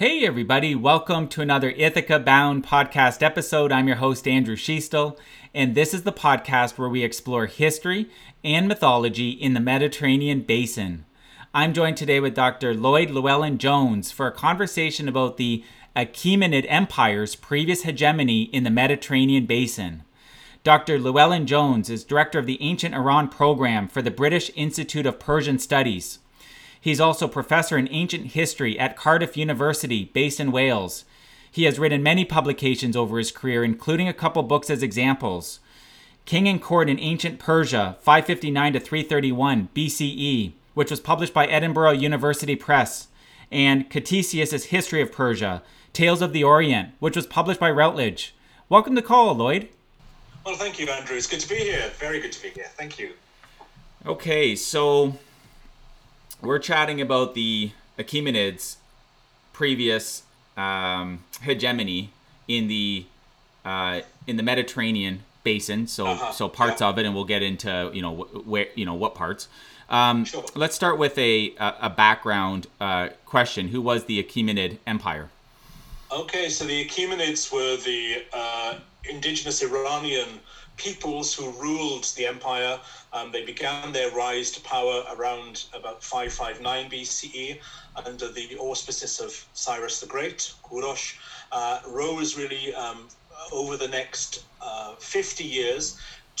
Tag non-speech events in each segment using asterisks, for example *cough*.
Hey, everybody, welcome to another Ithaca Bound podcast episode. I'm your host, Andrew Schiestel, and this is the podcast where we explore history and mythology in the Mediterranean basin. I'm joined today with Dr. Lloyd Llewellyn Jones for a conversation about the Achaemenid Empire's previous hegemony in the Mediterranean basin. Dr. Llewellyn Jones is director of the Ancient Iran program for the British Institute of Persian Studies. He's also professor in ancient history at Cardiff University, based in Wales. He has written many publications over his career, including a couple books as examples. King and Court in Ancient Persia, 559 to 331 BCE, which was published by Edinburgh University Press, and Ctesias' History of Persia, Tales of the Orient, which was published by Routledge. Welcome to call, Lloyd. Well, thank you, Andrew. It's good to be here. Very good to be here. Thank you. Okay, so we're chatting about the Achaemenids' previous um, hegemony in the uh, in the Mediterranean basin. So uh-huh. so parts yeah. of it, and we'll get into you know where you know what parts. Um, sure. Let's start with a a, background uh, question. Who was the Achaemenid Empire? Okay, so the Achaemenids were the uh, indigenous Iranian peoples who ruled the empire. Um, they began their rise to power around about 559 BCE under the auspices of Cyrus the Great, Kurosh, uh, rose really um, over the next uh, 50 years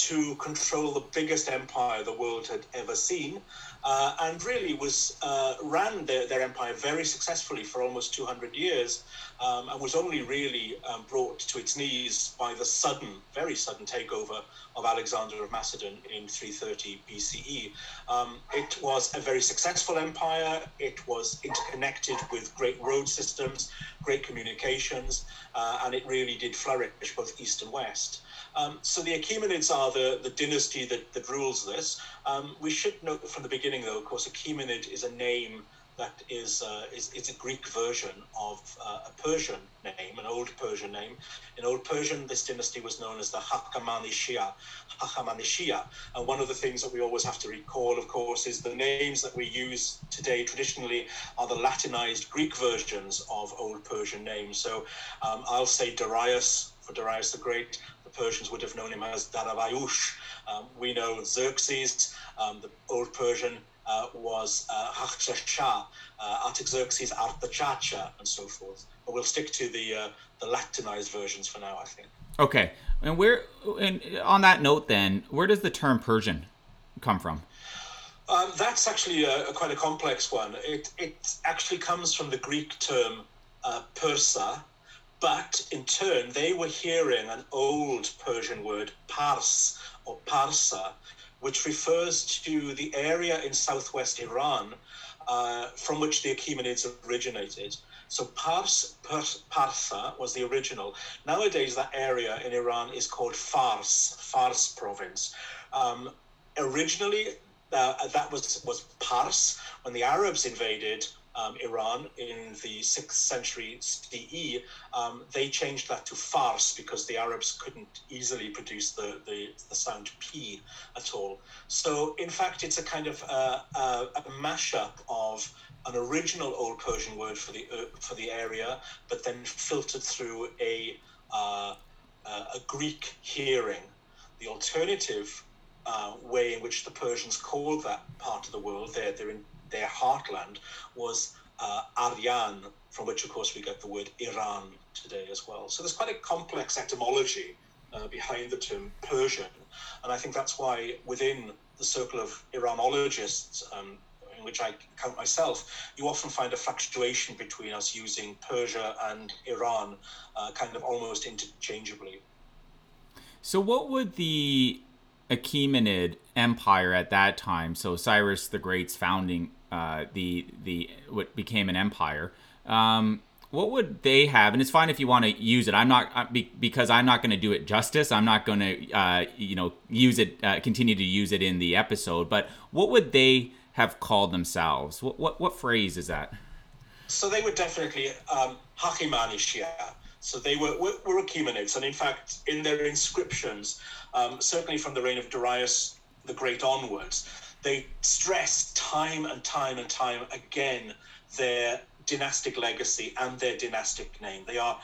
to control the biggest empire the world had ever seen uh, and really was uh, ran their, their empire very successfully for almost 200 years um, and was only really um, brought to its knees by the sudden, very sudden takeover of Alexander of Macedon in 330 BCE. Um, it was a very successful empire. It was interconnected with great road systems, great communications, uh, and it really did flourish both east and west. Um, so the Achaemenids are the, the dynasty that, that rules this. Um, we should note from the beginning, though, of course, Achaemenid is a name that is, uh, is, is a Greek version of uh, a Persian name, an old Persian name. In Old Persian, this dynasty was known as the Hakamanishia. Hakamanishia. And one of the things that we always have to recall, of course, is the names that we use today traditionally are the Latinized Greek versions of Old Persian names. So um, I'll say Darius for Darius the Great the Persians would have known him as Daravayush. Um, we know Xerxes, um, the Old Persian, uh, was uh, uh, Artaxerxes, Artachacha, and so forth. But we'll stick to the uh, the Latinized versions for now, I think. Okay, and where, and on that note, then, where does the term Persian come from? Um, that's actually a, a, quite a complex one. It it actually comes from the Greek term uh, Persa, but in turn, they were hearing an old Persian word, Pars or Parsa, which refers to the area in southwest Iran uh, from which the Achaemenids originated. So Pars, Parsa was the original. Nowadays, that area in Iran is called Fars, Fars province. Um, originally, uh, that was, was Pars. When the Arabs invaded, um, Iran in the 6th century CE, um, they changed that to Fars because the Arabs couldn't easily produce the, the, the sound P at all. So, in fact, it's a kind of uh, a mashup of an original Old Persian word for the uh, for the area, but then filtered through a uh, a Greek hearing. The alternative uh, way in which the Persians called that part of the world, their their in, their heartland was uh, Aryan, from which, of course, we get the word Iran today as well. So there's quite a complex etymology uh, behind the term Persian. And I think that's why within the circle of Iranologists, um, in which I count myself, you often find a fluctuation between us using Persia and Iran uh, kind of almost interchangeably. So, what would the Achaemenid Empire at that time, so Cyrus the Great's founding uh, the the what became an empire. Um, what would they have? And it's fine if you want to use it. I'm not uh, because I'm not going to do it justice. I'm not going to uh, you know use it, uh, continue to use it in the episode. But what would they have called themselves? What what, what phrase is that? So they were definitely um. So they were, were, were Achaemenids, and in fact, in their inscriptions, um, certainly from the reign of Darius the Great onwards, they stress time and time and time again their dynastic legacy and their dynastic name. They are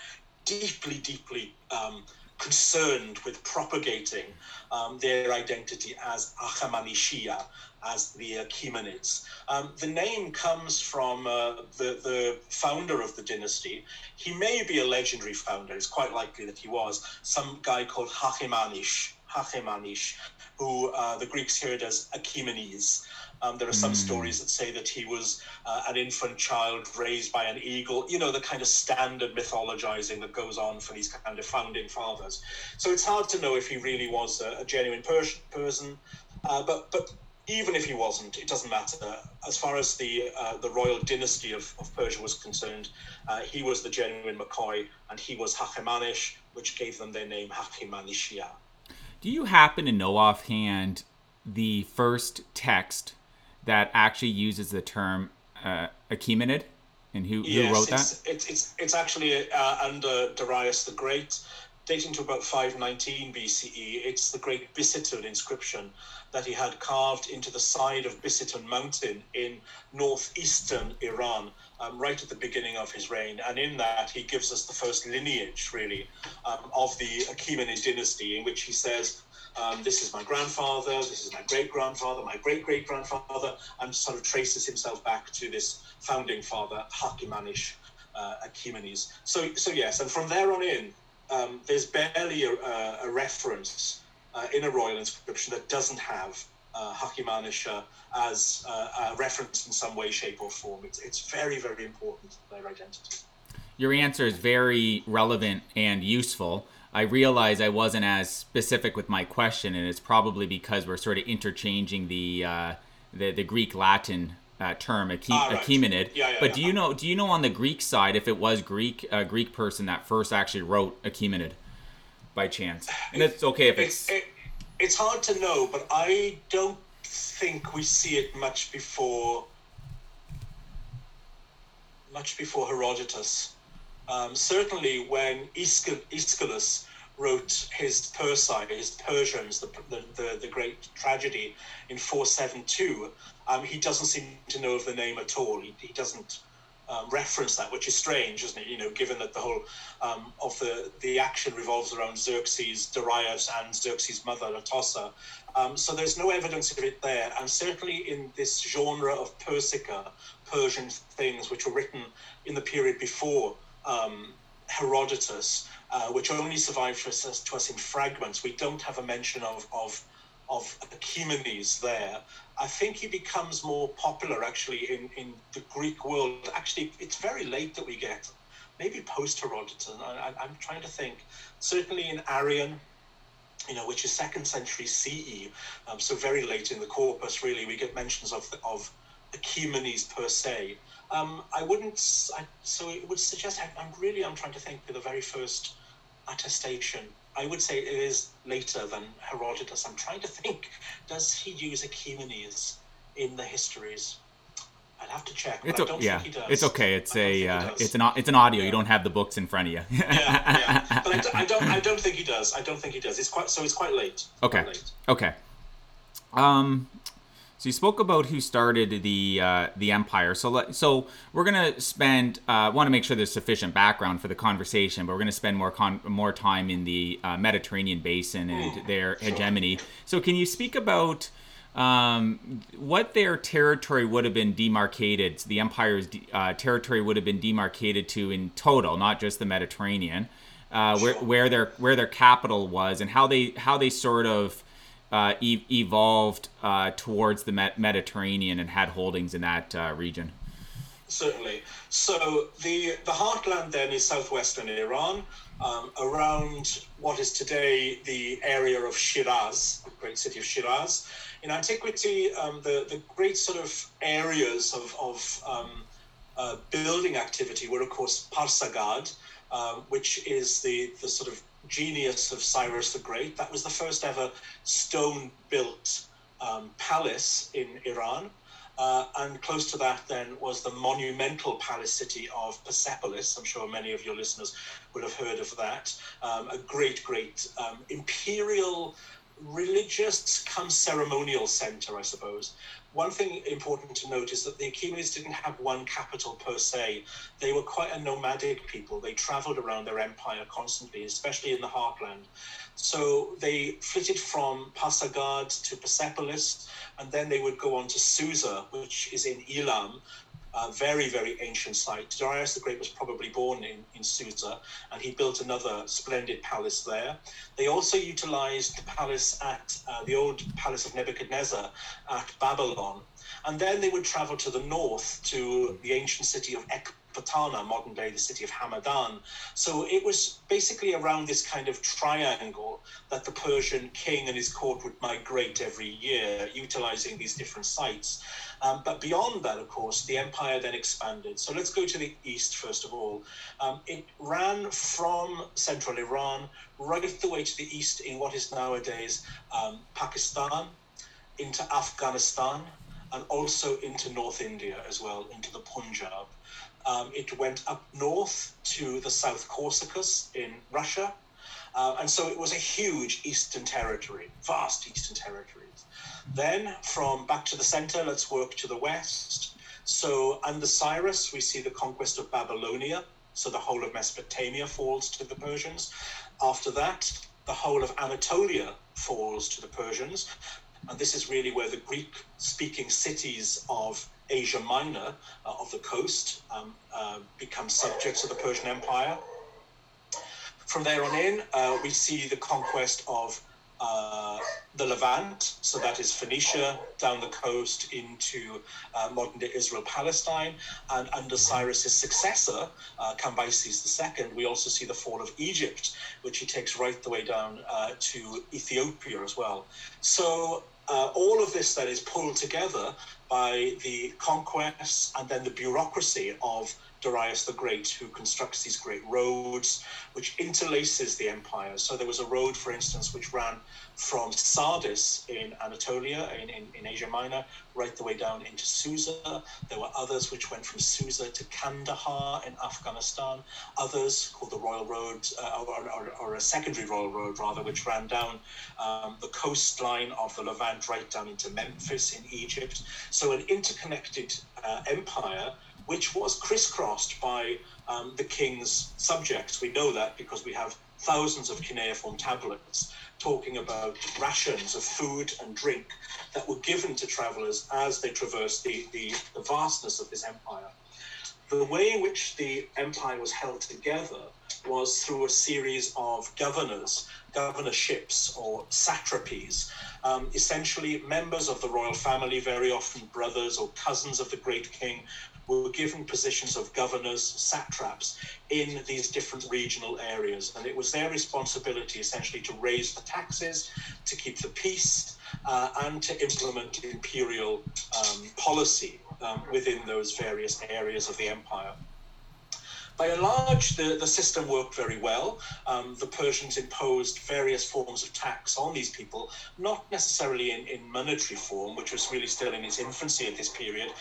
deeply, deeply um, concerned with propagating um, their identity as Achaemenida, as the Achaemenids. Um, the name comes from uh, the, the founder of the dynasty. He may be a legendary founder, it's quite likely that he was, some guy called Hachemanish, Hachemanish, who uh, the Greeks heard as Achaemenes. Um, there are some mm. stories that say that he was uh, an infant child raised by an eagle, you know, the kind of standard mythologizing that goes on for these kind of founding fathers. So it's hard to know if he really was a, a genuine Persian person. Uh, but, but even if he wasn't, it doesn't matter. As far as the uh, the royal dynasty of, of Persia was concerned, uh, he was the genuine McCoy, and he was Hachemanish, which gave them their name Hachemanishia. Do you happen to know offhand the first text that actually uses the term uh, Achaemenid, and who, yes, who wrote that? It's, it's, it's actually uh, under Darius the Great, dating to about 519 BCE. It's the great Bisitun inscription that he had carved into the side of Bisitun Mountain in northeastern Iran, um, right at the beginning of his reign. And in that, he gives us the first lineage, really, um, of the Achaemenid dynasty, in which he says, um, this is my grandfather, this is my great grandfather, my great great grandfather, and sort of traces himself back to this founding father, Hakimanish uh, Achaemenes. So, so yes, and from there on in, um, there's barely a, a reference uh, in a royal inscription that doesn't have uh, Hakimanish uh, as uh, a reference in some way, shape, or form. It's, it's very, very important to their identity. Your answer is very relevant and useful. I realize I wasn't as specific with my question, and it's probably because we're sort of interchanging the uh, the, the Greek Latin uh, term Ache- ah, right. Achaemenid. Yeah, yeah, but yeah. do you know do you know on the Greek side if it was Greek a Greek person that first actually wrote Achaemenid by chance? And it's okay if it's it, it, it's hard to know, but I don't think we see it much before much before Herodotus. Um, certainly, when Aeschylus wrote his Persae, his Persians, the, the, the, the great tragedy in 472, um, he doesn't seem to know of the name at all. He, he doesn't um, reference that, which is strange, isn't it? You know, given that the whole um, of the, the action revolves around Xerxes, Darius, and Xerxes' mother, Atossa. Um, so there's no evidence of it there. And certainly in this genre of Persica, Persian things, which were written in the period before um, Herodotus, uh, which only survive for us, to us in fragments. We don't have a mention of, of, of Achaemenes there. I think he becomes more popular actually in, in the Greek world. Actually, it's very late that we get, maybe post Herodotus. I, am trying to think. Certainly in Arrian, you know, which is second century CE, um, so very late in the corpus, really, we get mentions of, of Achaemenes per se. Um, I wouldn't. I, so it would suggest. I, am really. I'm trying to think of the very first attestation. I would say it is later than Herodotus. I'm trying to think. Does he use Achaemenes in the histories? I'd have to check. It's o- yeah, it's okay. It's a uh, it's an it's an audio. Yeah. You don't have the books in front of you. yeah, yeah, *laughs* but I d- I don't I don't think he does. I don't think he does. It's quite so. It's quite late. Okay. Quite late. Okay. Um, so you spoke about who started the uh, the empire. So let, so we're gonna spend uh, want to make sure there's sufficient background for the conversation, but we're gonna spend more con- more time in the uh, Mediterranean basin and their hegemony. So can you speak about um, what their territory would have been demarcated? The empire's uh, territory would have been demarcated to in total, not just the Mediterranean. Uh, where, where their where their capital was and how they how they sort of uh, e- evolved uh, towards the Mediterranean and had holdings in that uh, region? Certainly. So the the heartland then is southwestern Iran, um, around what is today the area of Shiraz, the great city of Shiraz. In antiquity, um, the the great sort of areas of of um, uh, building activity were, of course, Pasargad, uh, which is the the sort of genius of Cyrus the Great. That was the first ever stone built um, palace in Iran. Uh, and close to that, then, was the monumental palace city of Persepolis. I'm sure many of your listeners would have heard of that. Um, a great, great um, imperial religious come ceremonial center, I suppose, one thing important to note is that the Achaemenids didn't have one capital per se. They were quite a nomadic people. They traveled around their empire constantly, especially in the heartland. So they flitted from Pasargad to Persepolis, and then they would go on to Susa, which is in Elam, a very, very ancient site. Darius the Great was probably born in, in Susa, and he built another splendid palace there. They also utilized the palace at uh, the old palace of Nebuchadnezzar at Babylon. And then they would travel to the north to the ancient city of Ek Patana, modern day the city of Hamadan. So it was basically around this kind of triangle that the Persian king and his court would migrate every year, utilizing these different sites. Um, but beyond that, of course, the empire then expanded. So let's go to the east first of all. Um, it ran from central Iran right the way to the east in what is nowadays um, Pakistan, into Afghanistan, and also into North India as well, into the Punjab. Um, it went up north to the South Caucasus in Russia. Uh, and so it was a huge eastern territory, vast eastern territories. Then from back to the center, let's work to the west. So under Cyrus, we see the conquest of Babylonia. So the whole of Mesopotamia falls to the Persians. After that, the whole of Anatolia falls to the Persians. And this is really where the Greek speaking cities of Asia Minor uh, of the coast um, uh, become subjects of the Persian Empire. From there on in, uh, we see the conquest of uh, the Levant, so that is Phoenicia down the coast into uh, modern day Israel Palestine. And under Cyrus's successor, uh, Cambyses II, we also see the fall of Egypt, which he takes right the way down to Ethiopia as well. So uh, all of this then is pulled together by the conquests and then the bureaucracy of Darius the Great, who constructs these great roads, which interlaces the empire. So there was a road, for instance, which ran from Sardis in Anatolia, in, in, in, Asia Minor, right the way down into Susa. There were others which went from Susa to Kandahar in Afghanistan. Others called the Royal Road, uh, or, or, or, a secondary Royal Road rather, which ran down um, the coastline of the Levant right down into Memphis in Egypt. So an interconnected uh, empire which was crisscrossed by um, the king's subjects. We know that because we have thousands of cuneiform tablets talking about rations of food and drink that were given to travelers as they traversed the, the, the vastness of this empire. The way in which the empire was held together was through a series of governors, governorships, or satrapies, um, essentially members of the royal family, very often brothers or cousins of the great king, were given positions of governors, satraps in these different regional areas. And it was their responsibility essentially to raise the taxes, to keep the peace, uh, and to implement imperial um, policy um, within those various areas of the empire. By and large, the, the system worked very well. Um, the Persians imposed various forms of tax on these people, not necessarily in, in monetary form, which was really still in its infancy at this period,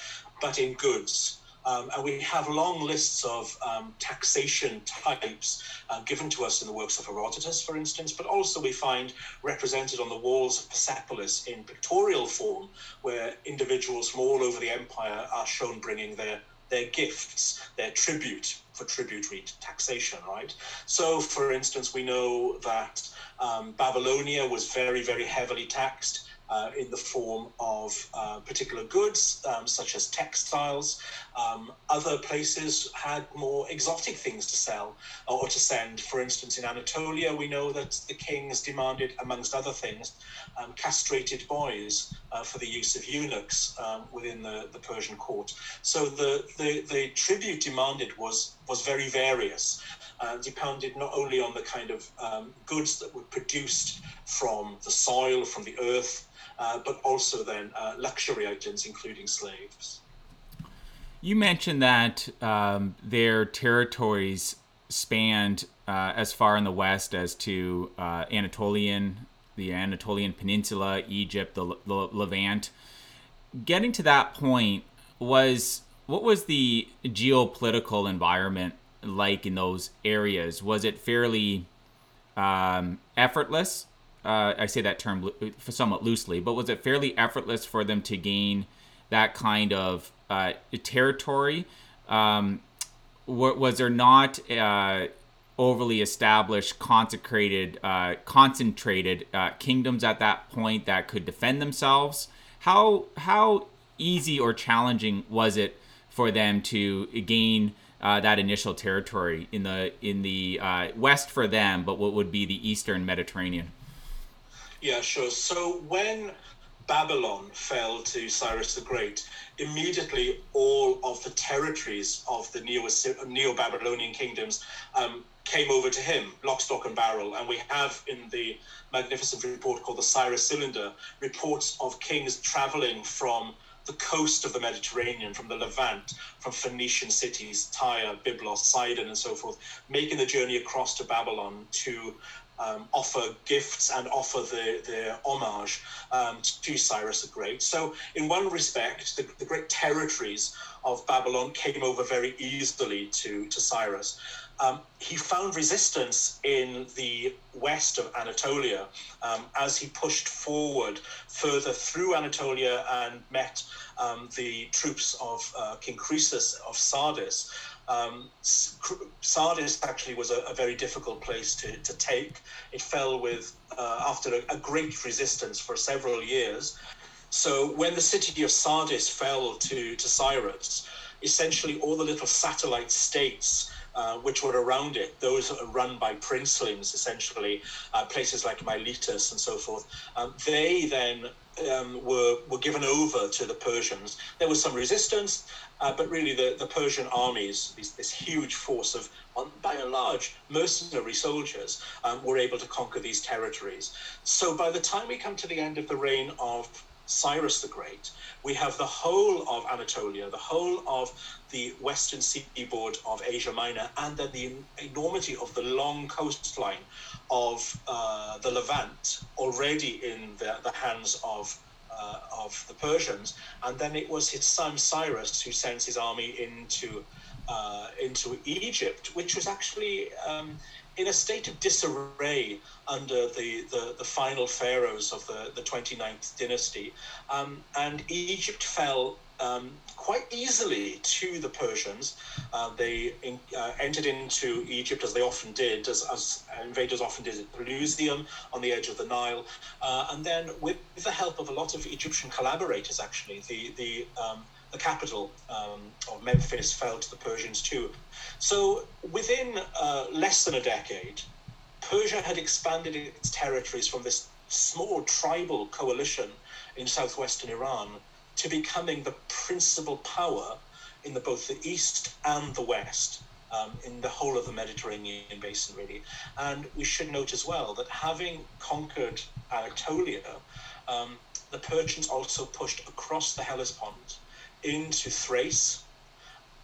but in goods. Um, and we have long lists of um, taxation types uh, given to us in the works of Herodotus, for instance, but also we find represented on the walls of Persepolis in pictorial form, where individuals from all over the empire are shown bringing their, their gifts, their tribute for tributary taxation, right? So, for instance, we know that um, Babylonia was very, very heavily taxed uh, in the form of uh, particular goods, um, such as textiles. Um, other places had more exotic things to sell or to send. For instance, in Anatolia, we know that the kings demanded, amongst other things, um, castrated boys uh, for the use of eunuchs um, within the, the Persian court. So the, the, the tribute demanded was, was very various. Uh, depended not only on the kind of um, goods that were produced from the soil, from the earth, uh, but also then uh, luxury items, including slaves. You mentioned that um, their territories spanned uh, as far in the west as to uh, Anatolian, the Anatolian Peninsula, Egypt, the, Levant. Getting to that point was what was the geopolitical environment like in those areas? Was it fairly um, effortless uh, I say that term somewhat loosely, but was it fairly effortless for them to gain that kind of uh, territory? Um, was there not uh, overly established, consecrated, uh, concentrated uh, kingdoms at that point that could defend themselves? How how easy or challenging was it for them to gain uh, that initial territory in the in the uh, west for them, but what would be the eastern Mediterranean? Yeah, sure. So when Babylon fell to Cyrus the Great, immediately all of the territories of the Neo Babylonian kingdoms um, came over to him, lock, stock, and barrel. And we have in the magnificent report called the Cyrus Cylinder reports of kings traveling from the coast of the Mediterranean, from the Levant, from Phoenician cities, Tyre, Byblos, Sidon, and so forth, making the journey across to Babylon to um, offer gifts and offer the, their homage um, to Cyrus the Great. So, in one respect, the, the great territories of Babylon came over very easily to, to Cyrus. Um, he found resistance in the west of Anatolia um, as he pushed forward further through Anatolia and met um, the troops of uh, King Croesus of Sardis. Um, Sardis actually was a, a, very difficult place to, to take. It fell with uh, after a, a, great resistance for several years. So when the city of Sardis fell to, to Cyrus, essentially all the little satellite states uh, which were around it, those run by princelings, essentially, uh, places like Miletus and so forth, um, they then um, were, were given over to the Persians. There was some resistance, uh, but really the, the Persian armies, this, this huge force of, by and large, mercenary soldiers, um, were able to conquer these territories. So by the time we come to the end of the reign of Cyrus the Great, we have the whole of Anatolia, the whole of the western seaboard of Asia Minor, and then the enormity of the long coastline of uh, the Levant already in the, the hands of uh, of the Persians, and then it was his son Cyrus who sends his army into uh, into Egypt, which was actually um, in a state of disarray under the, the, the, final pharaohs of the, the 29th dynasty. Um, and Egypt fell um, quite easily to the Persians. Uh, they in, uh, entered into Egypt, as they often did, as, as invaders often did at Pelusium on the edge of the Nile. Uh, and then, with, the help of a lot of Egyptian collaborators, actually, the, the, um, the capital um, of Memphis fell to the Persians too. So, within uh, less than a decade, Persia had expanded its territories from this small tribal coalition in southwestern Iran to becoming the principal power in the, both the east and the west. Um, in the whole of the Mediterranean basin, really. And we should note as well that having conquered Anatolia, um, the Persians also pushed across the Hellespont into Thrace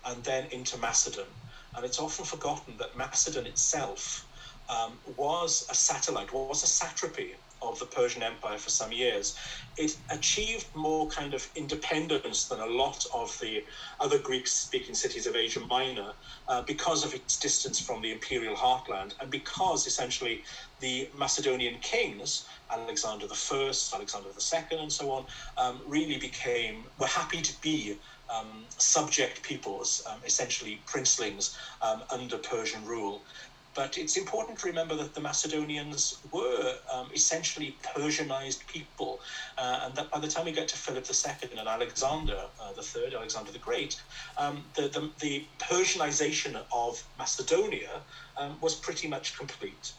and then into Macedon. And it's often forgotten that Macedon itself um, was a satellite, was a satrapy of the Persian Empire for some years. It achieved more kind of independence than a lot of the other Greek speaking cities of Asia Minor uh, because of its distance from the imperial heartland and because essentially the Macedonian kings, Alexander I, Alexander II, and so on, um, really became, were happy to be um, subject peoples, um, essentially princelings um, under Persian rule. But it's important to remember that the Macedonians were um, essentially Persianized people, uh, and that by the time we get to Philip II and Alexander uh, III, Alexander the Great, um, the, the, the, Persianization of Macedonia um, was pretty much complete.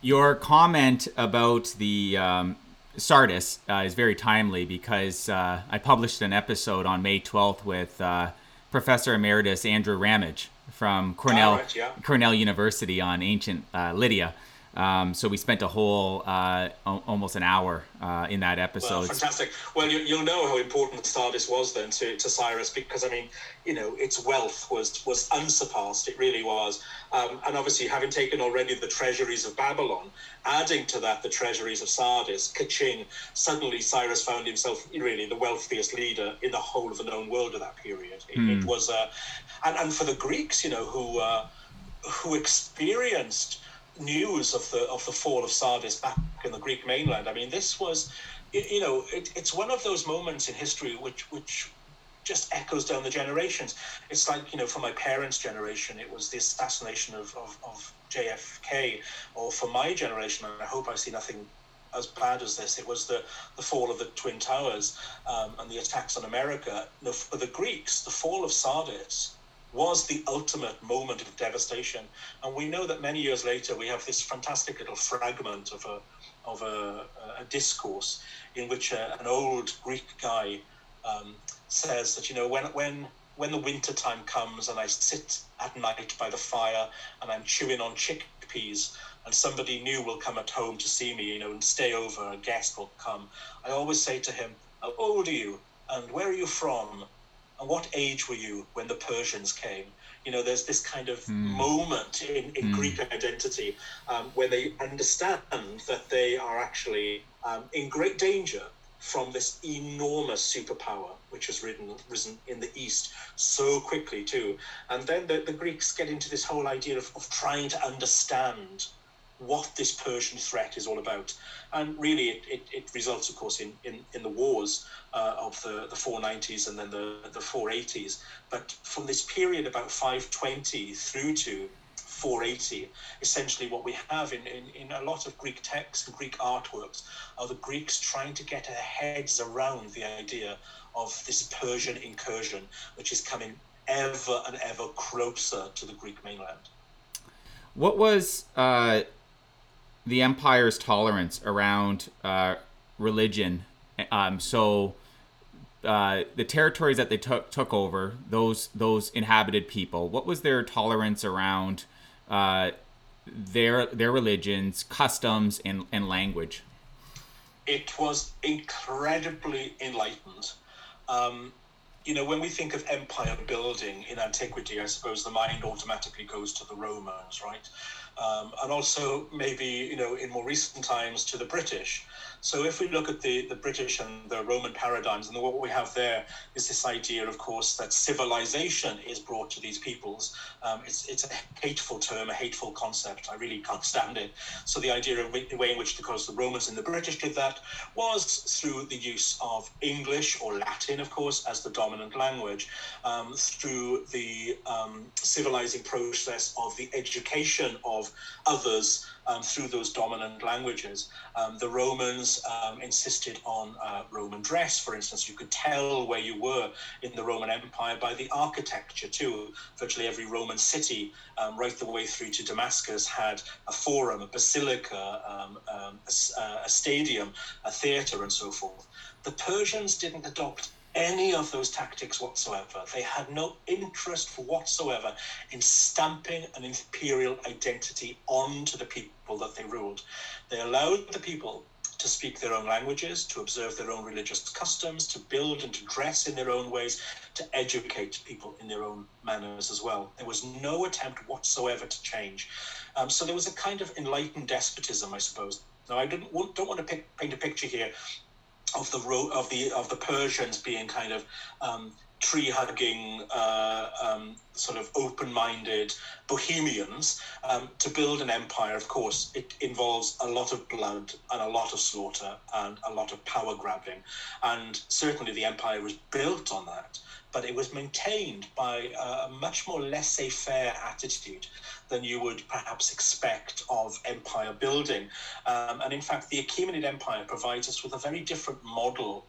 Your comment about the um, Sardis uh, is very timely because uh, I published an episode on May 12th with uh, Professor Emeritus Andrew Ramage from Cornell right, yeah. Cornell University on ancient uh, Lydia. Um, so we spent a whole uh, almost an hour uh, in that episode. Well, fantastic. Well, you, will know how important Sardis was then to, to Cyrus because I mean, you know, its wealth was was unsurpassed. It really was. Um, and obviously, having taken already the treasuries of Babylon, adding to that the treasuries of Sardis, Kaching, suddenly Cyrus found himself really the wealthiest leader in the whole of the known world at that period. It, mm. it was, uh, and and for the Greeks, you know, who uh, who experienced news of the of the fall of Sardis back in the Greek mainland. I mean, this was you, know, it, it's one of those moments in history which which just echoes down the generations. It's like, you know, for my parents' generation, it was the assassination of, of, of JFK, or for my generation, and I hope I see nothing as bad as this, it was the, the fall of the Twin Towers um, and the attacks on America. For the Greeks, the fall of Sardis was the ultimate moment of devastation. And we know that many years later, we have this fantastic little fragment of a, of a, a discourse in which a, an old Greek guy um, says that you know when when when the winter time comes and I sit at night by the fire and I'm chewing on chickpeas and somebody new will come at home to see me, you know, and stay over, a guest will come. I always say to him, How old are you? And where are you from? And what age were you when the Persians came? You know, there's this kind of mm. moment in, in mm. Greek identity um, where they understand that they are actually um, in great danger from this enormous superpower which has risen, risen in the east so quickly too and then the, the greeks get into this whole idea of, of trying to understand what this persian threat is all about and really it, it, it results of course in, in, in the wars uh, of the, the 490s and then the, the 480s but from this period about 520 through to 480. Essentially, what we have in, in, in a lot of Greek texts and Greek artworks are the Greeks trying to get their heads around the idea of this Persian incursion, which is coming ever and ever closer to the Greek mainland. What was uh, the empire's tolerance around uh, religion? Um, so. Uh, the territories that they took took over, those those inhabited people, what was their tolerance around uh, their their religions, customs, and, and language? It was incredibly enlightened. Um, you know, when we think of empire building in antiquity, I suppose the mind automatically goes to the Romans, right? Um, and also maybe, you know, in more recent times to the British. So if we look at the, the British and the Roman paradigms, and what we have there is this idea, of course, that civilization is brought to these peoples. Um, it's, it's a hateful term, a hateful concept. I really can't stand it. So the idea of the way in which, because the Romans and the British did that, was through the use of English or Latin, of course, as the dominant language, um, through the um, civilizing process of the education of others um, through those dominant languages. Um, the Romans um, insisted on uh, Roman dress, for instance. You could tell where you were in the Roman Empire by the architecture, too. Virtually every Roman city, um, right the way through to Damascus, had a forum, a basilica, um, a, a stadium, a theatre, and so forth. The Persians didn't adopt any of those tactics whatsoever. They had no interest whatsoever in stamping an imperial identity onto the people that they ruled. They allowed the people to speak their own languages, to observe their own religious customs, to build and to dress in their own ways, to educate people in their own manners as well. There was no attempt whatsoever to change. Um, so there was a kind of enlightened despotism, I suppose. Now, I don't want, don't want to pick, paint a picture here of the ro- of the of the Persians being kind of um, tree hugging, uh, um, sort of open minded bohemians. Um, to build an empire, of course, it involves a lot of blood and a lot of slaughter and a lot of power grabbing. And certainly the empire was built on that but it was maintained by a much more laissez faire attitude than you would perhaps expect of empire building. Um, and in fact, the Achaemenid Empire provides us with a very different model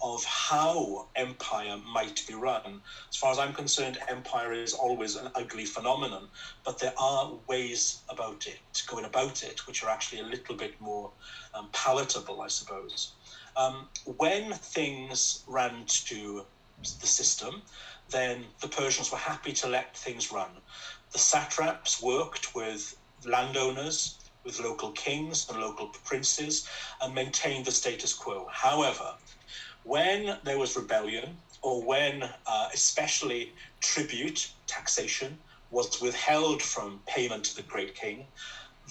of how empire might be run. As far as I'm concerned, empire is always an ugly phenomenon, but there are ways about it, going about it, which are actually a little bit more um, palatable, I suppose. Um, when things ran to the system, then the Persians were happy to let things run. The satraps worked with landowners, with local kings and local princes, and maintained the status quo. However, when there was rebellion, or when uh, especially tribute, taxation, was withheld from payment to the great king,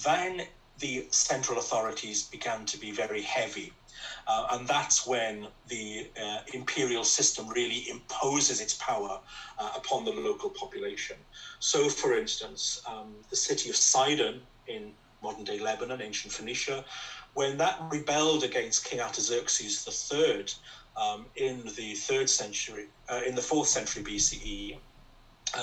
then the central authorities began to be very heavy uh, and that's when the uh, imperial system really imposes its power uh, upon the local population. So, for instance, um, the city of Sidon in modern day Lebanon, ancient Phoenicia. When that rebelled against King Artaxerxes III um, in the third century, uh, in the fourth century BCE,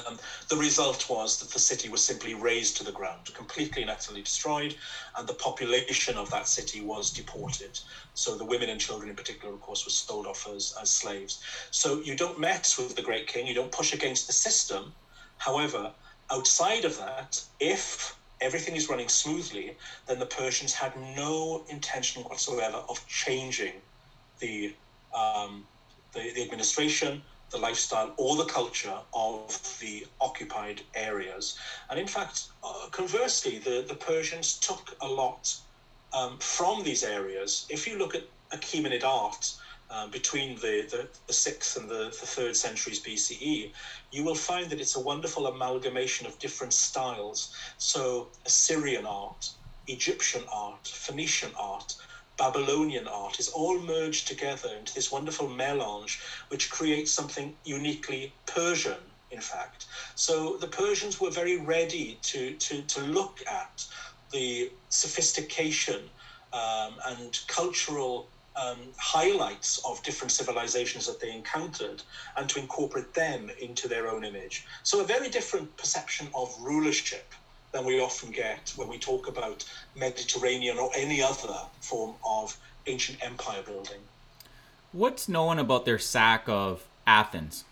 um, the result was that the city was simply razed to the ground, completely and utterly destroyed, and the population of that city was deported. So the women and children, in particular, of course, were sold off as, as slaves. So you don't mess with the great king, you don't push against the system. However, outside of that, if everything is running smoothly, then the Persians had no intention whatsoever of changing the um, the, the administration the lifestyle or the culture of the occupied areas. And in fact, uh, conversely, the, the Persians took a lot um, from these areas. If you look at Achaemenid art uh, between the, the, the, 6th and the, the 3rd centuries BCE, you will find that it's a wonderful amalgamation of different styles. So, Assyrian art, Egyptian art, Phoenician art, Babylonian art is all merged together into this wonderful melange, which creates something uniquely Persian, in fact. So the Persians were very ready to, to, to look at the sophistication um, and cultural um, highlights of different civilizations that they encountered and to incorporate them into their own image. So, a very different perception of rulership than we often get when we talk about Mediterranean or any other form of ancient empire building. What's known about their sack of Athens?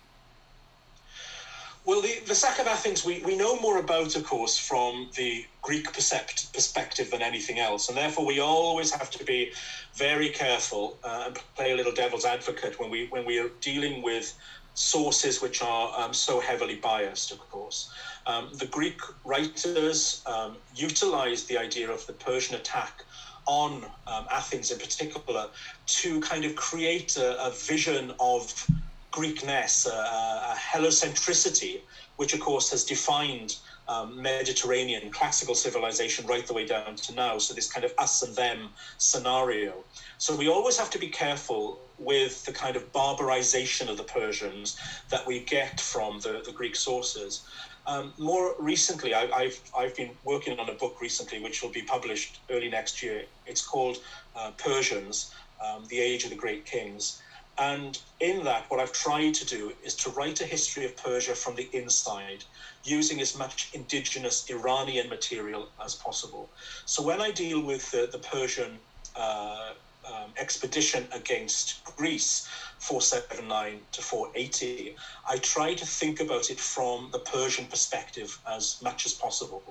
Well, the, the sack of Athens, we, we know more about, of course, from the Greek percept, perspective than anything else. And therefore, we always have to be very careful uh, and play a little devil's advocate when we, when we are dealing with sources which are um, so heavily biased, of course. Um, the Greek writers um, utilized the idea of the Persian attack on um, Athens in particular to kind of create a, a vision of Greekness, a, a, heliocentricity, which of course has defined um, Mediterranean classical civilization right the way down to now. So, this kind of us and them scenario. So, we always have to be careful with the kind of barbarization of the Persians that we get from the, the Greek sources. Um, more recently, I, have I've been working on a book recently, which will be published early next year. It's called uh, Persians: um, The Age of the Great Kings. And in that, what I've tried to do is to write a history of Persia from the inside, using as much indigenous Iranian material as possible. So when I deal with the, the Persian uh, um, expedition against Greece, 479 to 480, I try to think about it from the Persian perspective as much as possible.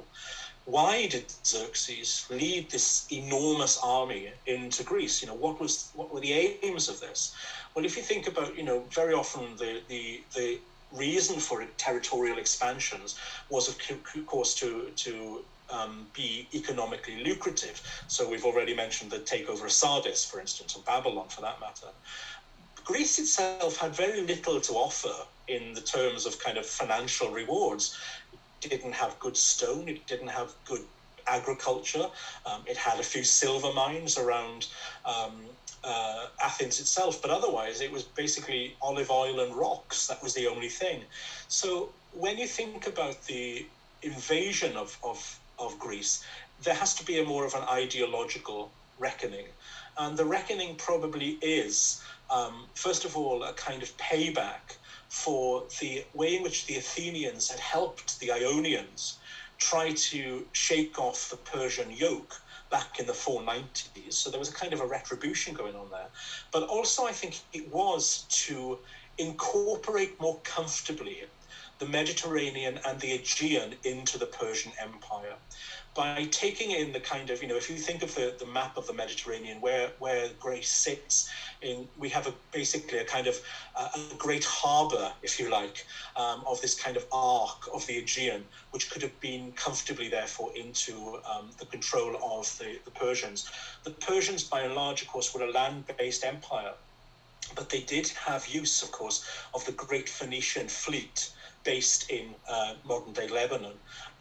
Why did Xerxes lead this enormous army into Greece? You know, what was what were the aims of this? Well, if you think about, you know, very often the the the reason for territorial expansions was, of course, to to um, be economically lucrative. So we've already mentioned the takeover of Sardis, for instance, or Babylon, for that matter. Greece itself had very little to offer in the terms of kind of financial rewards. It didn't have good stone, it didn't have good agriculture, um, it had a few silver mines around um, uh, Athens itself, but otherwise it was basically olive oil and rocks. That was the only thing. So when you think about the invasion of, of, of Greece, there has to be a more of an ideological reckoning. And the reckoning probably is um, first of all, a kind of payback for the way in which the Athenians had helped the Ionians try to shake off the Persian yoke back in the 490s. So there was a kind of a retribution going on there. But also, I think it was to incorporate more comfortably the Mediterranean and the Aegean into the Persian Empire by taking in the kind of, you know, if you think of the, the map of the Mediterranean, where, where Greece sits, in, we have a, basically a kind of uh, a great harbour, if you like, um, of this kind of arc of the Aegean, which could have been comfortably, therefore, into um, the control of the, the Persians. The Persians, by and large, of course, were a land based empire, but they did have use, of course, of the great Phoenician fleet based in uh, modern day Lebanon.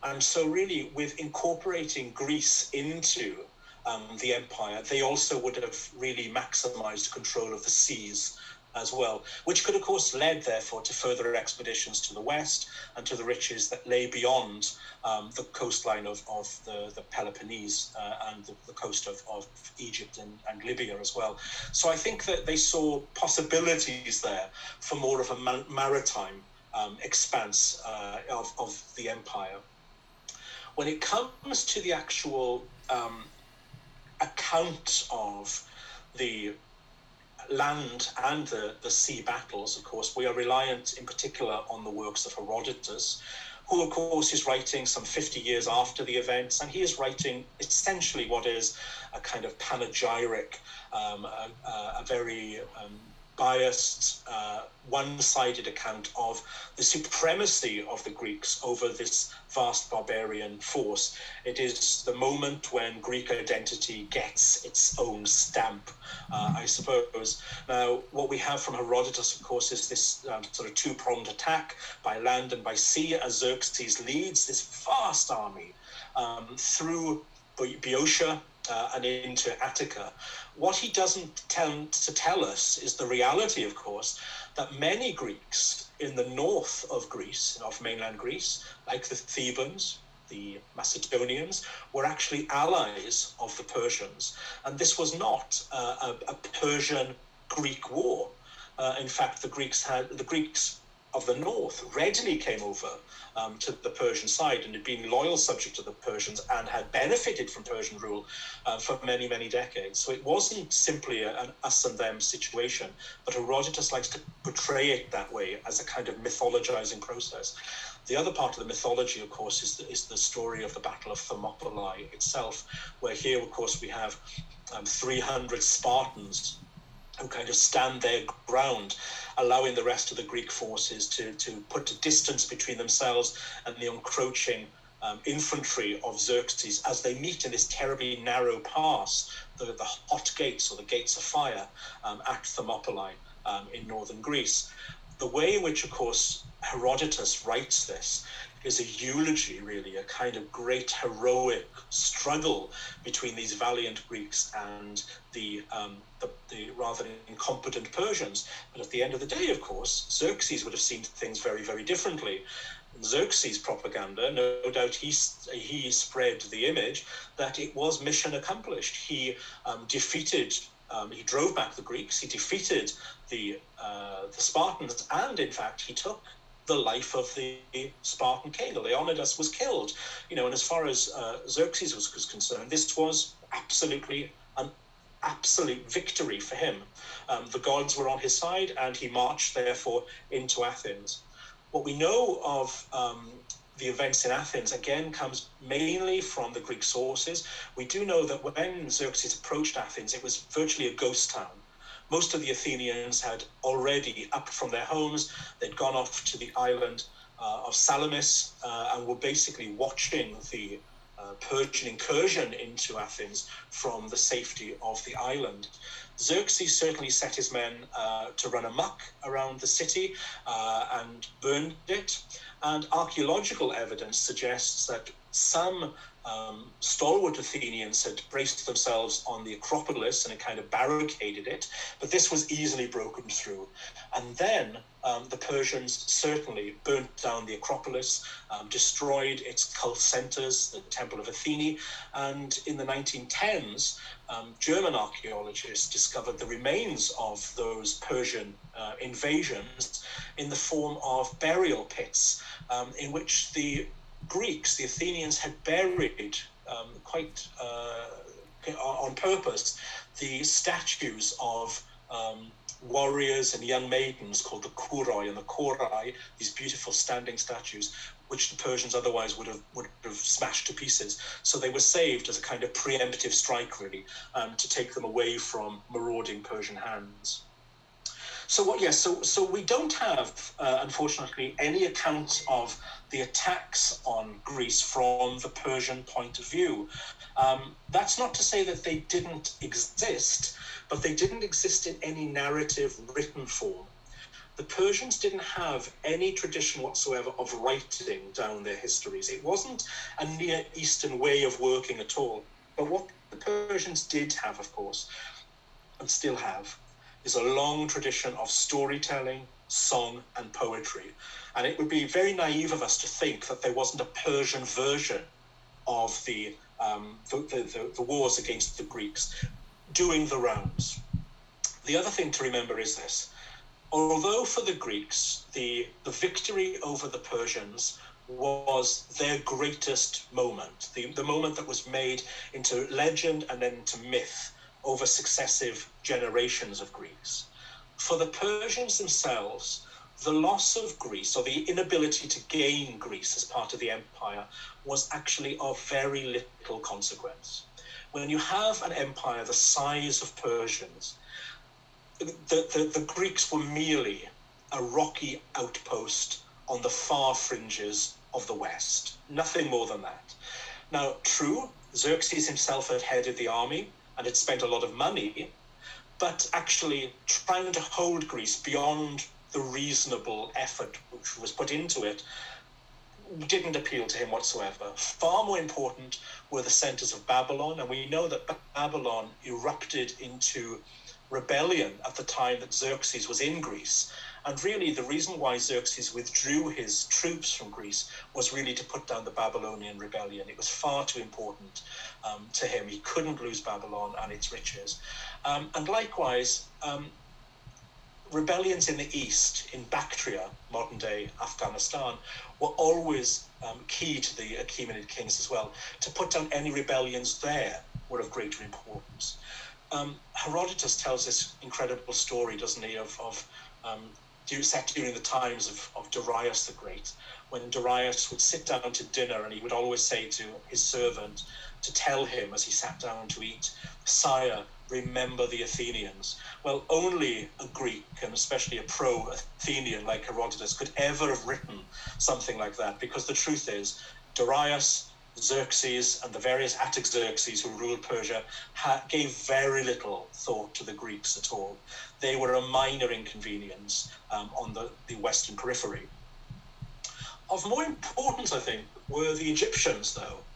And so, really, with incorporating Greece into um, the empire, they also would have really maximized control of the seas as well, which could, of course, lead, therefore, to further expeditions to the west and to the riches that lay beyond um, the coastline of, of the, the Peloponnese uh, and the, the, coast of, of Egypt and, and Libya as well. So I think that they saw possibilities there for more of a maritime um, expanse uh, of, of the empire. When it comes to the actual um, account of the land and the, the sea battles, of course, we are reliant in particular on the works of Herodotus, who, of course, is writing some 50 years after the events, and he is writing essentially what is a kind of panegyric, um, a, a, very um, biased, uh, one sided account of the supremacy of the Greeks over this vast barbarian force. It is the moment when Greek identity gets its own stamp, uh, I suppose. Now, what we have from Herodotus, of course, is this um, sort of two pronged attack by land and by sea as Xerxes leads this vast army um, through Boeotia uh, and into Attica. What he doesn't tend to tell us is the reality, of course, that many Greeks in the north of Greece, of mainland Greece, like the Thebans, the Macedonians, were actually allies of the Persians. And this was not a, a Persian Greek war. Uh, in fact, the Greeks had the Greeks of the north readily came over um, to the Persian side and had been loyal subject to the Persians and had benefited from Persian rule uh, for many, many decades. So it wasn't simply a, an us and them situation, but Herodotus likes to portray it that way as a kind of mythologizing process. The other part of the mythology, of course, is the, is the story of the Battle of Thermopylae itself, where here, of course, we have um, 300 Spartans who kind of stand their ground, allowing the rest of the Greek forces to, to put a distance between themselves and the encroaching um, infantry of Xerxes as they meet in this terribly narrow pass, the, the hot gates or the gates of fire um, at Thermopylae um, in northern Greece. The way in which, of course, Herodotus writes this is a eulogy, really, a kind of great heroic struggle between these valiant Greeks and the, um, the, the, rather incompetent Persians. But at the end of the day, of course, Xerxes would have seen things very, very differently. Xerxes' propaganda, no doubt he, he spread the image that it was mission accomplished. He um, defeated um, he drove back the Greeks. He defeated the uh, the Spartans, and in fact, he took the life of the Spartan king. Leonidas was killed. You know, and as far as uh, Xerxes was, was, concerned, this was absolutely an absolute victory for him. Um, the gods were on his side, and he marched, therefore, into Athens. What we know of um, the events in Athens again comes mainly from the Greek sources. We do know that when Xerxes approached Athens, it was virtually a ghost town most of the Athenians had already up from their homes. They'd gone off to the island uh, of Salamis uh, and were basically watching the uh, Persian incursion into Athens from the safety of the island. Xerxes certainly set his men uh, to run amok around the city uh, and burned it. And archaeological evidence suggests that some um, stalwart Athenians had braced themselves on the Acropolis and had kind of barricaded it, but this was easily broken through. And then um, the Persians certainly burnt down the Acropolis, um, destroyed its cult centers, the Temple of Athene, and in the 1910s, um, German archaeologists discovered the remains of those Persian uh, invasions in the form of burial pits, um, in which the Greeks, the Athenians, had buried um, quite uh, on purpose the statues of um, warriors and young maidens called the Kouroi and the Korai, these beautiful standing statues, which the Persians otherwise would have would have smashed to pieces. So they were saved as a kind of preemptive strike, really, um, to take them away from marauding Persian hands. So what? Yes. so so we don't have, uh, unfortunately, any account of the attacks on Greece from the Persian point of view. Um, that's not to say that they didn't exist, but they didn't exist in any narrative written form. The Persians didn't have any tradition whatsoever of writing down their histories. It wasn't a Near Eastern way of working at all. But what the Persians did have, of course, and still have, is a long tradition of storytelling, song, and poetry. And it would be very naive of us to think that there wasn't a Persian version of the, um, the, the, the wars against the Greeks doing the rounds. The other thing to remember is this although for the Greeks, the, the victory over the Persians was their greatest moment, the, the moment that was made into legend and then to myth over successive generations of Greeks. For the Persians themselves, the loss of Greece or the inability to gain Greece as part of the empire was actually of very little consequence. When you have an empire the size of Persians, the, the, the Greeks were merely a rocky outpost on the far fringes of the West. Nothing more than that. Now, true, Xerxes himself had headed the army and had spent a lot of money, but actually trying to hold Greece beyond the reasonable effort which was put into it didn't appeal to him whatsoever. Far more important were the centers of Babylon, and we know that Babylon erupted into rebellion at the time that Xerxes was in Greece. And really, the reason why Xerxes withdrew his troops from Greece was really to put down the Babylonian rebellion. It was far too important um, to him. He couldn't lose Babylon and its riches. Um, and likewise, um, rebellions in the east, in Bactria, modern day Afghanistan, were always um, key to the Achaemenid kings as well. To put down any rebellions there were of greater importance. Um, Herodotus tells this incredible story, doesn't he, of, of um, set during the times of, of Darius the Great, when Darius would sit down to dinner and he would always say to his servant to tell him as he sat down to eat, Sire, remember the Athenians. Well, only a Greek, and especially a pro Athenian like Herodotus, could ever have written something like that, because the truth is, Darius Xerxes and the various Artaxerxes who ruled Persia ha- gave very little thought to the Greeks at all. They were a minor inconvenience um, on the, the western periphery. Of more importance, I think, were the Egyptians, though.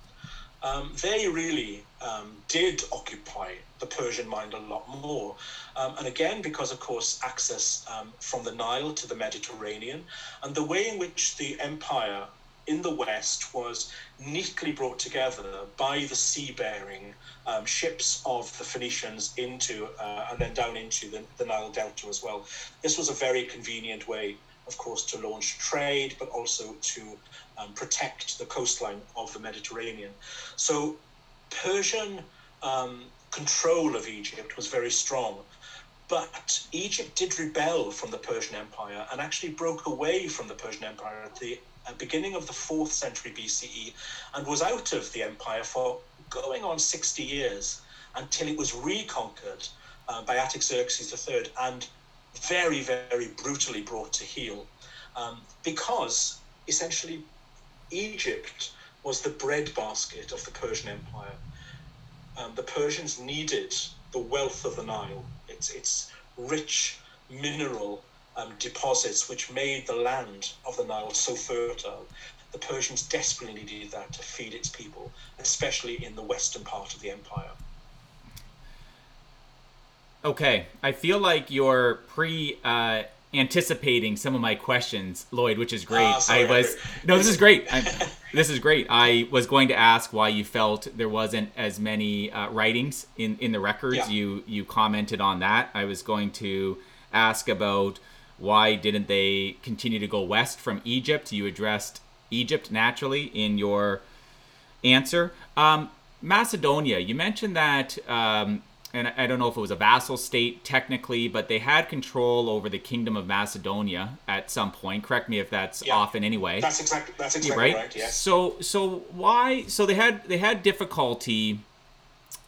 Um, they really um, did occupy the Persian mind a lot more. Um, and again, because, of course, access um, from the Nile to the Mediterranean and the way in which the empire in the West was neatly brought together by the sea-bearing um, ships of the Phoenicians into uh, and then down into the, the Nile Delta as well. This was a very convenient way, of course, to launch trade, but also to um, protect the coastline of the Mediterranean. So Persian um, control of Egypt was very strong. But Egypt did rebel from the Persian Empire and actually broke away from the Persian Empire at the beginning of the 4th century BCE and was out of the empire for going on 60 years until it was reconquered uh, by Artaxerxes III and very, very brutally brought to heel. Um, because essentially Egypt was the breadbasket of the Persian Empire. Um, the Persians needed the wealth of the Nile, its, its rich mineral um, deposits which made the land of the Nile so fertile. The Persians desperately needed that to feed its people, especially in the western part of the empire. Okay, I feel like you're pre uh, anticipating some of my questions, Lloyd, which is great. Uh, sorry, I was *laughs* no, this is great. *laughs* this is great. I was going to ask why you felt there wasn't as many uh, writings in in the records. Yeah. You you commented on that. I was going to ask about why didn't they continue to go west from Egypt? You addressed Egypt naturally in your answer. Um, Macedonia, you mentioned that, um, and I don't know if it was a vassal state technically, but they had control over the kingdom of Macedonia at some point. Correct me if that's yeah, off in any way. That's exactly that's exactly right. right yes. So so why? So they had they had difficulty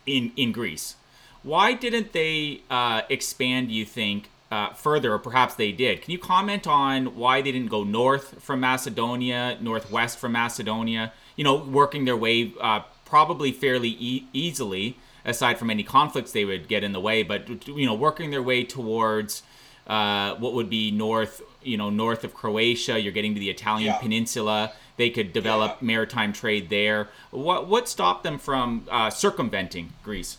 in in Greece. Why didn't they uh, expand? You think uh, further, or perhaps they did. Can you comment on why they didn't go north from Macedonia, northwest from Macedonia? You know, working their way uh, probably fairly e- easily, aside from any conflicts they would get in the way, but you know, working their way towards uh, what would be north, you know, north of Croatia. You're getting to the Italian yeah. peninsula. They could develop yeah. maritime trade there. What what stopped them from uh, circumventing Greece?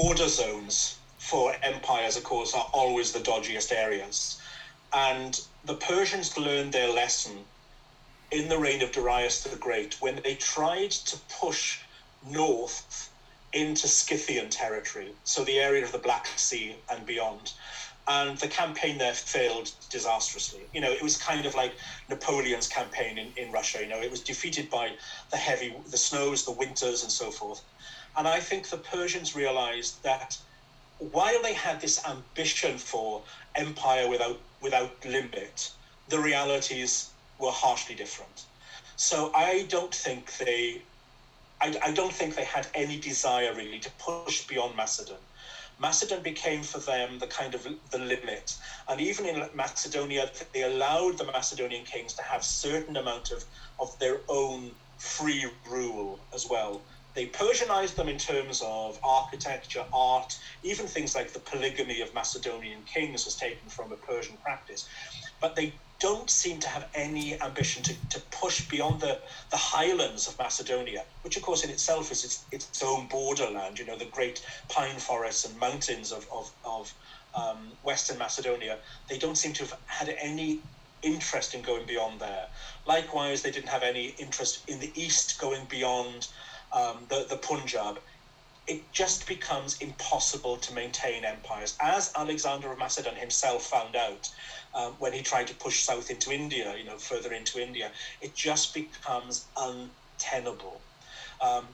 border zones for empires, of course, are always the dodgiest areas. And the Persians learned their lesson in the reign of Darius the Great when they tried to push north into Scythian territory, so the area of the Black Sea and beyond. And the campaign there failed disastrously. You know, it was kind of like Napoleon's campaign in, in Russia. You know, it was defeated by the heavy, the snows, the winters, and so forth. And I think the Persians realized that while they had this ambition for empire without without limit, the realities were harshly different. So I don't think they I, I don't think they had any desire really to push beyond Macedon. Macedon became for them the kind of the limit. And even in Macedonia, they allowed the Macedonian kings to have certain amount of, of their own free rule as well. They Persianized them in terms of architecture, art, even things like the polygamy of Macedonian kings was taken from a Persian practice. But they don't seem to have any ambition to, to push beyond the, the highlands of Macedonia, which, of course, in itself is its, its own borderland, you know, the great pine forests and mountains of, of, of um, Western Macedonia. They don't seem to have had any interest in going beyond there. Likewise, they didn't have any interest in the east going beyond um, the, the Punjab. It just becomes impossible to maintain empires, as Alexander of Macedon himself found out um, when he tried to push south into India, you know, further into India, it just becomes untenable. Um,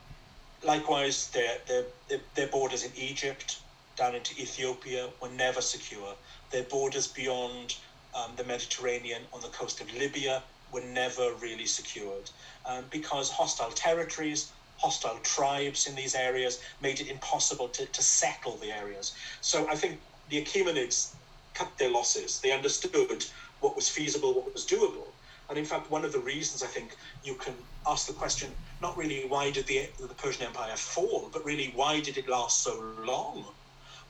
likewise, their, their, their borders in Egypt, down into Ethiopia, were never secure. Their borders beyond um, the Mediterranean on the coast of Libya were never really secured um, because hostile territories, hostile tribes in these areas made it impossible to, to settle the areas. So I think the Achaemenids cut their losses. They understood what was feasible, what was doable. And in fact, one of the reasons I think you can ask the question not really why did the, the Persian Empire fall, but really why did it last so long,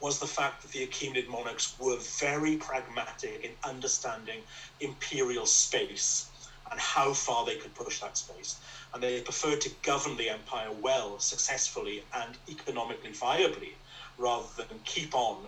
was the fact that the Achaemenid monarchs were very pragmatic in understanding imperial space and how far they could push that space. And they preferred to govern the empire well, successfully, and economically viably, rather than keep on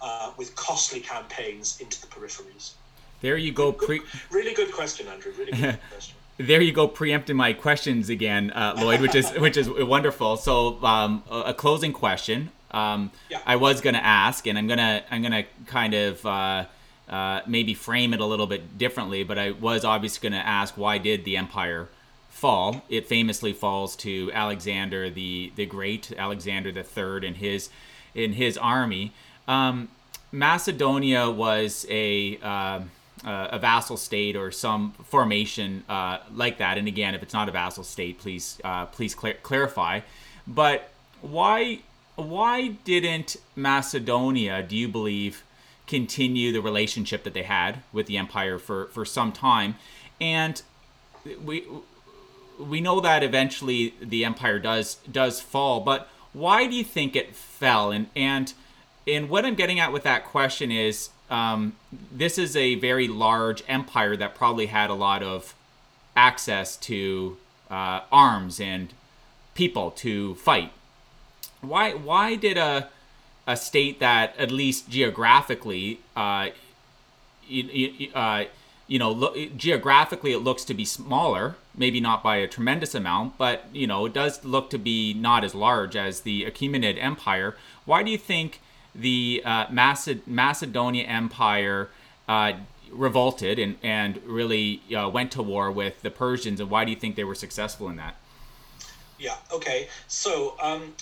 uh, with costly campaigns into the peripheries. There you go. Pre- really good question, Andrew. Really good *laughs* question. There you go, preempting my questions again, uh, Lloyd, which is *laughs* which is wonderful. So, um, a, closing question. Um, yeah. I was going to ask, and I'm gonna I'm gonna kind of uh, uh, maybe frame it a little bit differently, but I was obviously going to ask why did the empire fall? It famously falls to Alexander the the Great, Alexander the Third, and his in his army. Um, Macedonia was a uh, a vassal state or some formation uh, like that. And again, if it's not a vassal state, please uh, please cl- clarify. But why why didn't Macedonia, do you believe, continue the relationship that they had with the empire for for some time? And we we know that eventually the empire does does fall, but why do you think it fell? And and and what I'm getting at with that question is um, this is a very large empire that probably had a lot of access to uh, arms and people to fight. Why why did a a state that at least geographically uh, you, uh, you know look, geographically it looks to be smaller maybe not by a tremendous amount but you know it does look to be not as large as the Achaemenid Empire why do you think the uh, Maced- Macedonia Empire uh, revolted and, and really uh, went to war with the Persians, and why do you think they were successful in that? Yeah, okay. So, um,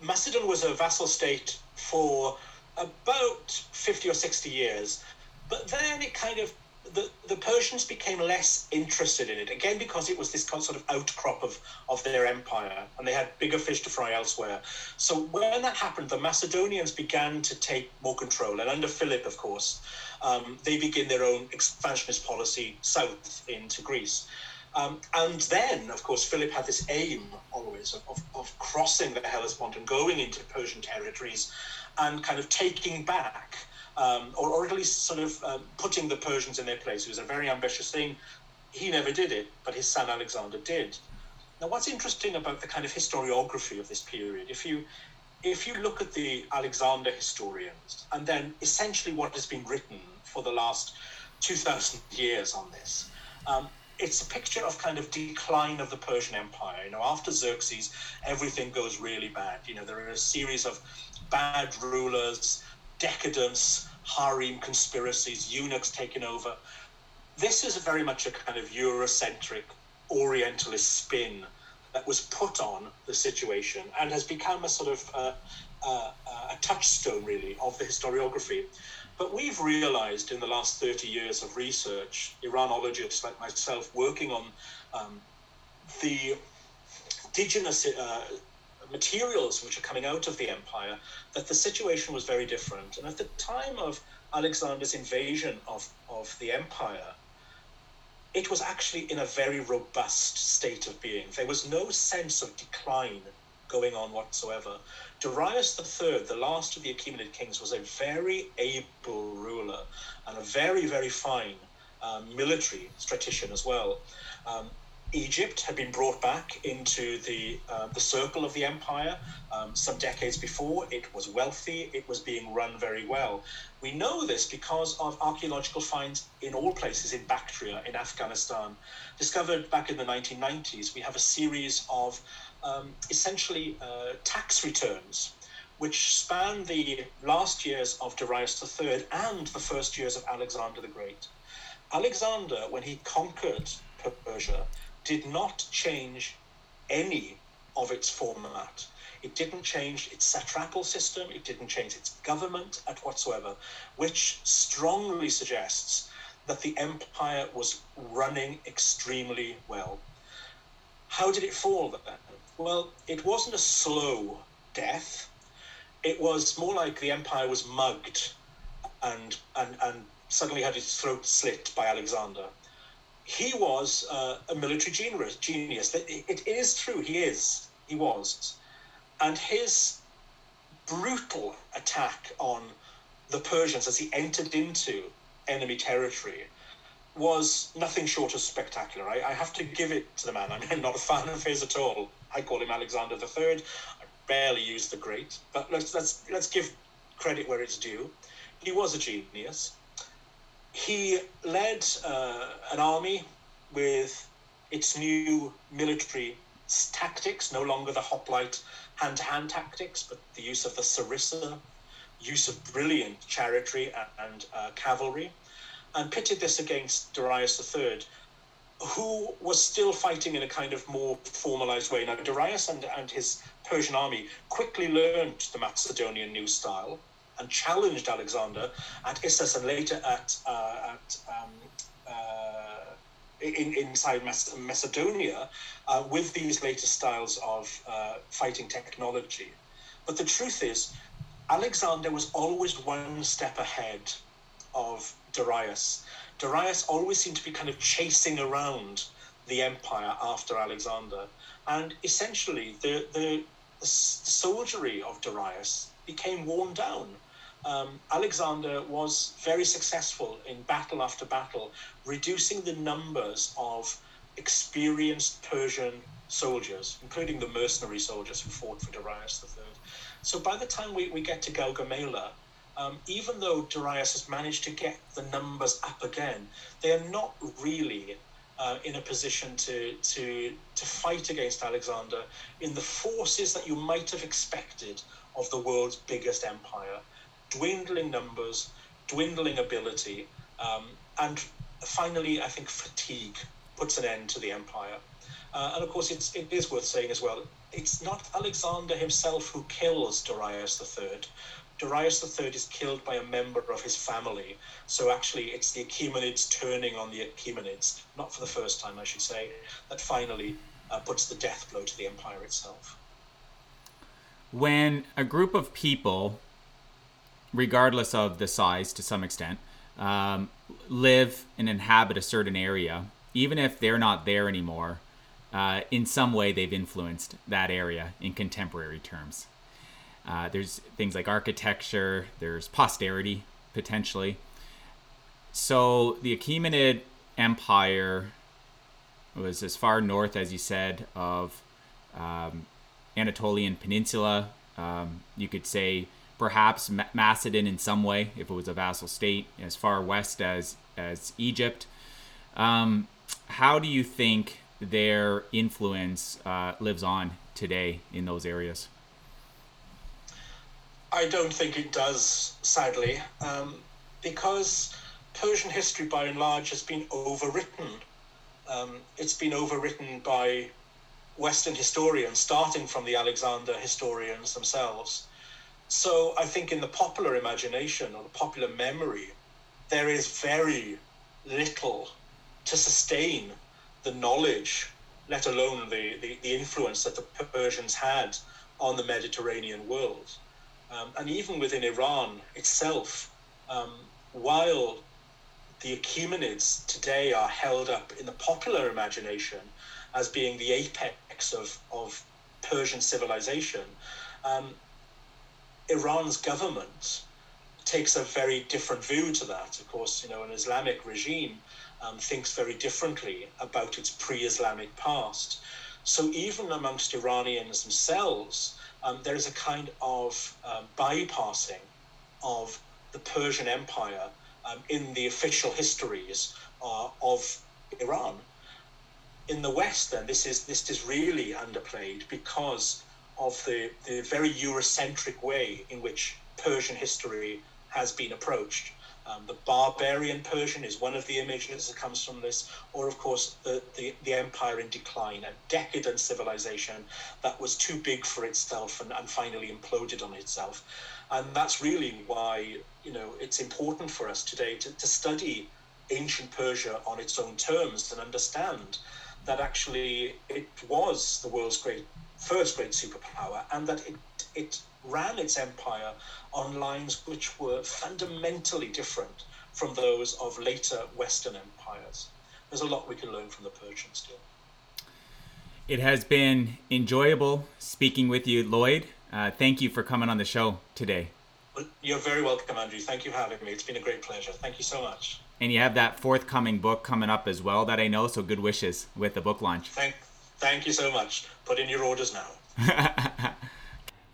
Macedon was a vassal state for about 50 or 60 years, but then it kind of the, the Persians became less interested in it again because it was this sort of outcrop of, of their empire and they had bigger fish to fry elsewhere. So when that happened, the Macedonians began to take more control, and under Philip, of course, um, they begin their own expansionist policy south into Greece. Um, and then, of course, Philip had this aim always of, of, of crossing the Hellespont and going into Persian territories and kind of taking back um, or, or at least sort of um, putting the Persians in their place. It was a very ambitious thing. He never did it, but his son Alexander did. Now, what's interesting about the kind of historiography of this period, if you if you look at the Alexander historians and then essentially what has been written for the last 2,000 years on this, um, it's a picture of kind of decline of the Persian Empire. You know, after Xerxes, everything goes really bad. You know, there are a series of bad rulers, decadence, harem conspiracies, eunuchs taking over. This is very much a kind of Eurocentric, Orientalist spin that was put on the situation and has become a sort of uh, uh, a touchstone, really, of the historiography. But we've realized in the last 30 years of research, Iranologists like myself, working on um, the indigenous uh, materials which are coming out of the empire, that the situation was very different. And at the time of Alexander's invasion of, of the empire, it was actually in a very robust state of being. There was no sense of decline going on whatsoever. Darius III, the last of the Achaemenid kings, was a very able ruler and a very, very fine um, military strategician as well. Um, Egypt had been brought back into the uh, the circle of the empire um, some decades before. It was wealthy. It was being run very well. We know this because of archaeological finds in all places in Bactria, in Afghanistan, discovered back in the 1990s. We have a series of um, essentially uh, tax returns which span the last years of Darius III and the first years of Alexander the Great. Alexander, when he conquered Persia, did not change any of its format. It didn't change its satrapal system, it didn't change its government at whatsoever, which strongly suggests that the empire was running extremely well. How did it fall then? Well, it wasn't a slow death. It was more like the empire was mugged and, and, and suddenly had its throat slit by Alexander he was uh, a military genius. Genius. It, is true. He is. He was, and his brutal attack on the Persians as he entered into enemy territory was nothing short of spectacular. I, I have to give it to the man. I'm *laughs* not a fan of his at all. I call him Alexander III. I barely use the great, but let's let's let's give credit where it's due. He was a genius he led uh, an army with its new military tactics, no longer the hoplite hand to hand tactics, but the use of the sarissa, use of brilliant chariotry and, uh, cavalry, and pitted this against Darius III, who was still fighting in a kind of more formalized way. Now, Darius and, and his Persian army quickly learned the Macedonian new style and challenged Alexander at Issus and later at, uh, at um, uh, in, inside Macedonia uh, with these later styles of uh, fighting technology. But the truth is, Alexander was always one step ahead of Darius. Darius always seemed to be kind of chasing around the empire after Alexander. And essentially, the, the, the soldiery of Darius became worn down um, Alexander was very successful in battle after battle, reducing the numbers of experienced Persian soldiers, including the mercenary soldiers who fought for Darius III. So by the time we, we get to Gaugamela, um, even though Darius has managed to get the numbers up again, they are not really uh, in a position to, to, to fight against Alexander in the forces that you might have expected of the world's biggest empire dwindling numbers, dwindling ability, um, and finally, I think fatigue puts an end to the empire. Uh, and of course, it's, it is worth saying as well, it's not Alexander himself who kills Darius III. Darius III is killed by a member of his family. So actually, it's the Achaemenids turning on the Achaemenids, not for the first time, I should say, that finally uh, puts the death blow to the empire itself. When a group of people regardless of the size to some extent, um, live and inhabit a certain area, even if they're not there anymore, uh, in some way they've influenced that area in contemporary terms. Uh, there's things like architecture, there's posterity potentially. So the Achaemenid Empire was as far north as you said of um, Anatolian Peninsula, Um, you could say perhaps Macedon in some way, if it was a vassal state, as far west as as Egypt. Um, how do you think their influence uh, lives on today in those areas? I don't think it does, sadly, um, because Persian history, by and large, has been overwritten. Um, it's been overwritten by Western historians, starting from the Alexander historians themselves. So I think in the popular imagination or the popular memory, there is very little to sustain the knowledge, let alone the, the, the influence that the Persians had on the Mediterranean world. Um, and even within Iran itself, um, while the Achaemenids today are held up in the popular imagination as being the apex of, of Persian civilization, um, Iran's government takes a very different view to that. Of course, you know, an Islamic regime um, thinks very differently about its pre-Islamic past. So even amongst Iranians themselves, um, there is a kind of um, bypassing of the Persian Empire um, in the official histories uh, of Iran. In the West, then, this is this is really underplayed because of the, the very Eurocentric way in which Persian history has been approached. Um, the barbarian Persian is one of the images that comes from this, or of course the, the, the empire in decline, a decadent civilization that was too big for itself and, and finally imploded on itself. And that's really why you know it's important for us today to, to study ancient Persia on its own terms and understand that actually it was the world's great first great superpower and that it it ran its empire on lines which were fundamentally different from those of later Western empires. There's a lot we can learn from the Persian still. It has been enjoyable speaking with you, Lloyd. Uh, thank you for coming on the show today. You're very welcome, Andrew. Thank you for having me. It's been a great pleasure. Thank you so much. And you have that forthcoming book coming up as well that I know, so good wishes with the book launch. Thank, thank you so much. Put in your orders now. *laughs*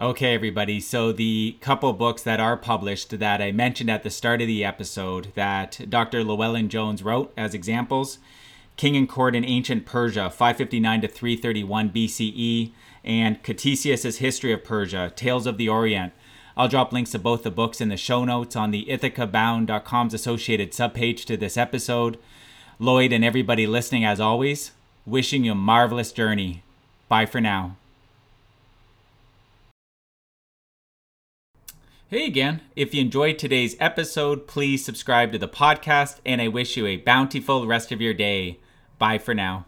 Okay, everybody. So, the couple books that are published that I mentioned at the start of the episode that Dr. Llewellyn Jones wrote as examples King and Court in Ancient Persia, 559 to 331 BCE, and Ctesias' History of Persia, Tales of the Orient. I'll drop links to both the books in the show notes on the ithacabound.com's associated subpage to this episode. Lloyd and everybody listening, as always, wishing you a marvelous journey. Bye for now. Hey again. If you enjoyed today's episode, please subscribe to the podcast, and I wish you a bountiful rest of your day. Bye for now.